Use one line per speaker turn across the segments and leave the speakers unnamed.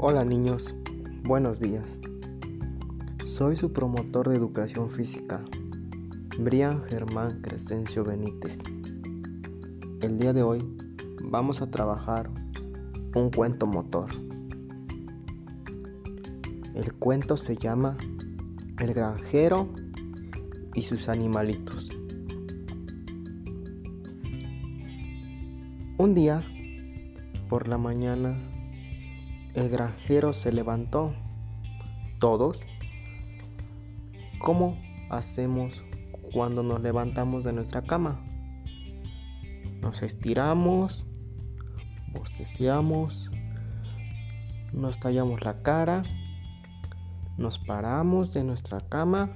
Hola niños, buenos días. Soy su promotor de educación física, Brian Germán Crescencio Benítez. El día de hoy vamos a trabajar un cuento motor. El cuento se llama El granjero y sus animalitos. Un día, por la mañana, el granjero se levantó. ¿Todos? ¿Cómo hacemos cuando nos levantamos de nuestra cama? Nos estiramos, bosteciamos, nos tallamos la cara, nos paramos de nuestra cama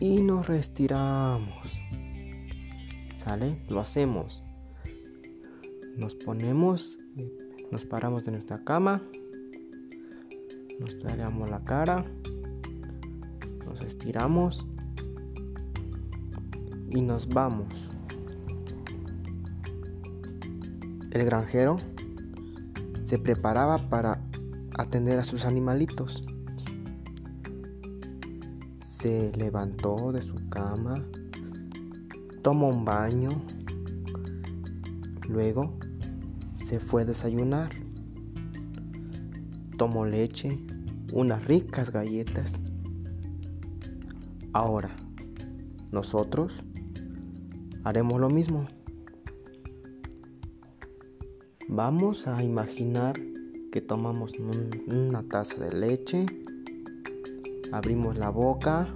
y nos restiramos. ¿Sale? Lo hacemos. Nos ponemos nos paramos de nuestra cama, nos traemos la cara, nos estiramos y nos vamos. El granjero se preparaba para atender a sus animalitos. Se levantó de su cama, tomó un baño, luego se fue a desayunar. Tomó leche, unas ricas galletas. Ahora, nosotros haremos lo mismo. Vamos a imaginar que tomamos una taza de leche, abrimos la boca,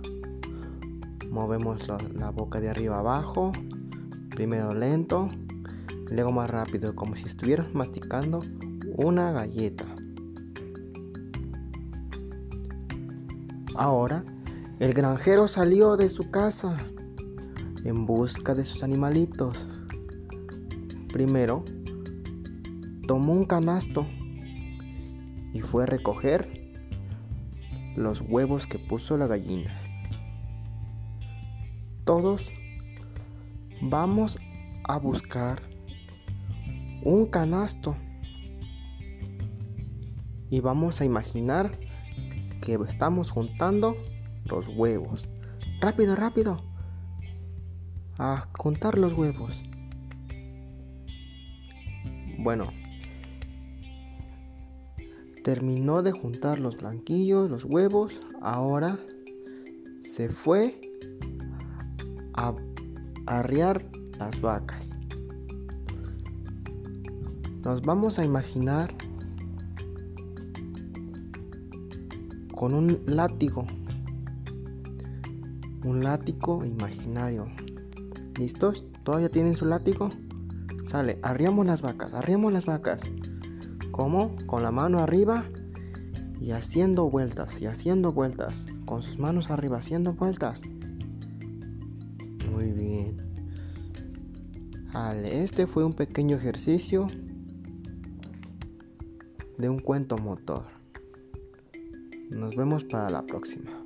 movemos la, boca de arriba abajo, primero lento, luego más rápido, como si estuvieras masticando una galleta. Ahora, el granjero salió de su casa en busca de sus animalitos. Primero, tomó un canasto y fue a recoger los huevos que puso la gallina. Todos vamos a buscar un canasto y vamos a imaginar que estamos juntando los huevos. Rápido, rápido. A juntar los huevos. Bueno. Terminó de juntar los blanquillos, los huevos. Ahora se fue a arriar las vacas. Nos vamos a imaginar con un látigo. Un látigo imaginario. ¿Listos? ¿Todavía tienen su látigo? Sale, arriamos las vacas, arriamos las vacas. ¿Cómo? Con la mano arriba y haciendo vueltas, y haciendo vueltas. Con sus manos arriba, haciendo vueltas. Muy bien. Vale, este fue un pequeño ejercicio de un cuento motor. Nos vemos para la próxima.